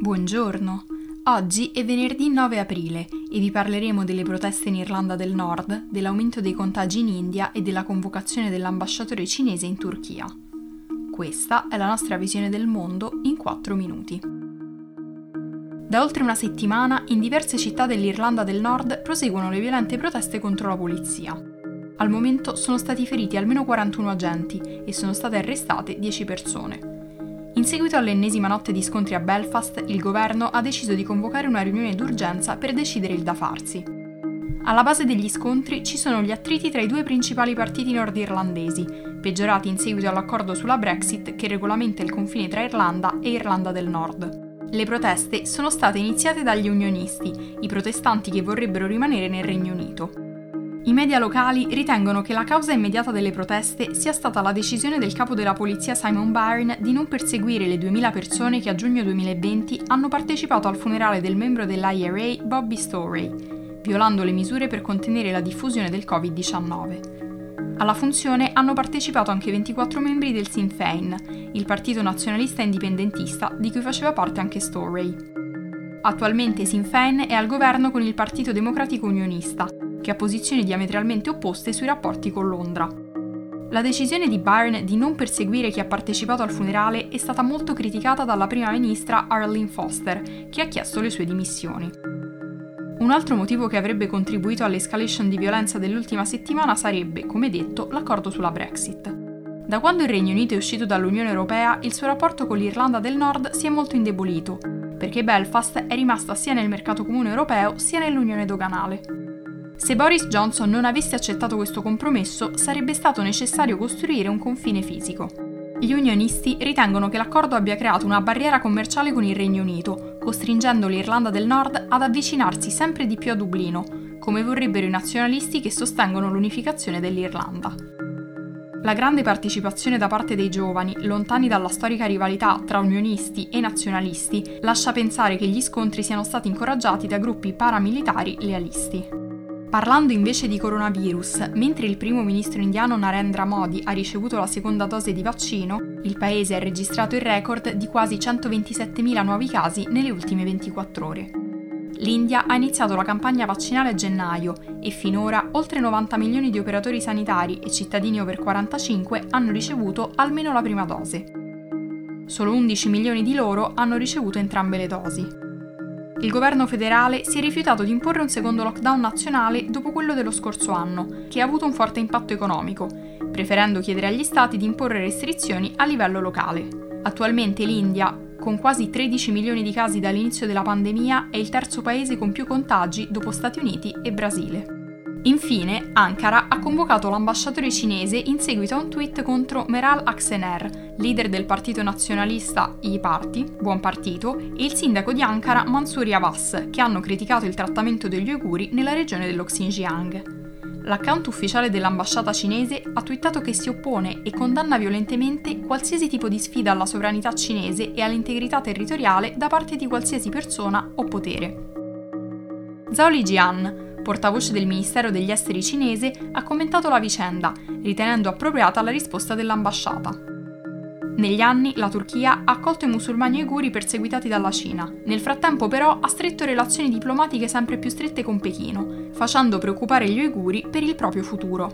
Buongiorno. Oggi è venerdì 9 aprile e vi parleremo delle proteste in Irlanda del Nord, dell'aumento dei contagi in India e della convocazione dell'ambasciatore cinese in Turchia. Questa è la nostra visione del mondo in 4 minuti. Da oltre una settimana in diverse città dell'Irlanda del Nord proseguono le violente proteste contro la polizia. Al momento sono stati feriti almeno 41 agenti e sono state arrestate 10 persone. In seguito all'ennesima notte di scontri a Belfast, il governo ha deciso di convocare una riunione d'urgenza per decidere il da farsi. Alla base degli scontri ci sono gli attriti tra i due principali partiti nordirlandesi, peggiorati in seguito all'accordo sulla Brexit che regolamenta il confine tra Irlanda e Irlanda del Nord. Le proteste sono state iniziate dagli unionisti, i protestanti che vorrebbero rimanere nel Regno Unito. I media locali ritengono che la causa immediata delle proteste sia stata la decisione del capo della polizia Simon Byrne di non perseguire le 2000 persone che a giugno 2020 hanno partecipato al funerale del membro dell'IRA Bobby Storey, violando le misure per contenere la diffusione del Covid-19. Alla funzione hanno partecipato anche 24 membri del Sinn Féin, il partito nazionalista indipendentista di cui faceva parte anche Storey. Attualmente Sinn Féin è al governo con il Partito Democratico Unionista, che ha posizioni diametralmente opposte sui rapporti con Londra. La decisione di Byrne di non perseguire chi ha partecipato al funerale è stata molto criticata dalla prima ministra Arlene Foster, che ha chiesto le sue dimissioni. Un altro motivo che avrebbe contribuito all'escalation di violenza dell'ultima settimana sarebbe, come detto, l'accordo sulla Brexit. Da quando il Regno Unito è uscito dall'Unione Europea, il suo rapporto con l'Irlanda del Nord si è molto indebolito, perché Belfast è rimasta sia nel mercato comune europeo sia nell'Unione doganale. Se Boris Johnson non avesse accettato questo compromesso, sarebbe stato necessario costruire un confine fisico. Gli unionisti ritengono che l'accordo abbia creato una barriera commerciale con il Regno Unito, costringendo l'Irlanda del Nord ad avvicinarsi sempre di più a Dublino, come vorrebbero i nazionalisti che sostengono l'unificazione dell'Irlanda. La grande partecipazione da parte dei giovani, lontani dalla storica rivalità tra unionisti e nazionalisti, lascia pensare che gli scontri siano stati incoraggiati da gruppi paramilitari lealisti. Parlando invece di coronavirus, mentre il primo ministro indiano Narendra Modi ha ricevuto la seconda dose di vaccino, il paese ha registrato il record di quasi 127.000 nuovi casi nelle ultime 24 ore. L'India ha iniziato la campagna vaccinale a gennaio e finora oltre 90 milioni di operatori sanitari e cittadini over 45 hanno ricevuto almeno la prima dose. Solo 11 milioni di loro hanno ricevuto entrambe le dosi il governo federale si è rifiutato di imporre un secondo lockdown nazionale dopo quello dello scorso anno, che ha avuto un forte impatto economico, preferendo chiedere agli stati di imporre restrizioni a livello locale. Attualmente l'India, con quasi 13 milioni di casi dall'inizio della pandemia, è il terzo paese con più contagi dopo Stati Uniti e Brasile. Infine, Ankara ha convocato l'ambasciatore cinese in seguito a un tweet contro Meral Aksener, leader del partito nazionalista I Party, Buon Partito, e il sindaco di Ankara Mansouri Abbas, che hanno criticato il trattamento degli uiguri nella regione dello Xinjiang. L'account ufficiale dell'ambasciata cinese ha twittato che si oppone e condanna violentemente qualsiasi tipo di sfida alla sovranità cinese e all'integrità territoriale da parte di qualsiasi persona o potere. Zhao Lijian, portavoce del Ministero degli Esteri cinese, ha commentato la vicenda, ritenendo appropriata la risposta dell'ambasciata. Negli anni la Turchia ha accolto i musulmani uiguri perseguitati dalla Cina. Nel frattempo però ha stretto relazioni diplomatiche sempre più strette con Pechino, facendo preoccupare gli uiguri per il proprio futuro.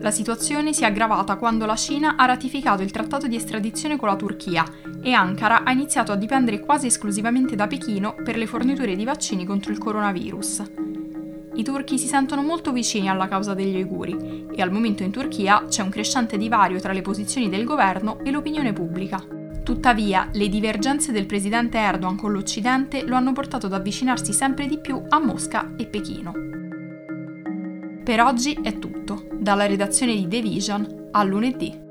La situazione si è aggravata quando la Cina ha ratificato il trattato di estradizione con la Turchia e Ankara ha iniziato a dipendere quasi esclusivamente da Pechino per le forniture di vaccini contro il coronavirus. I turchi si sentono molto vicini alla causa degli uiguri e al momento in Turchia c'è un crescente divario tra le posizioni del governo e l'opinione pubblica. Tuttavia, le divergenze del presidente Erdogan con l'Occidente lo hanno portato ad avvicinarsi sempre di più a Mosca e Pechino. Per oggi è tutto, dalla redazione di The Vision a lunedì.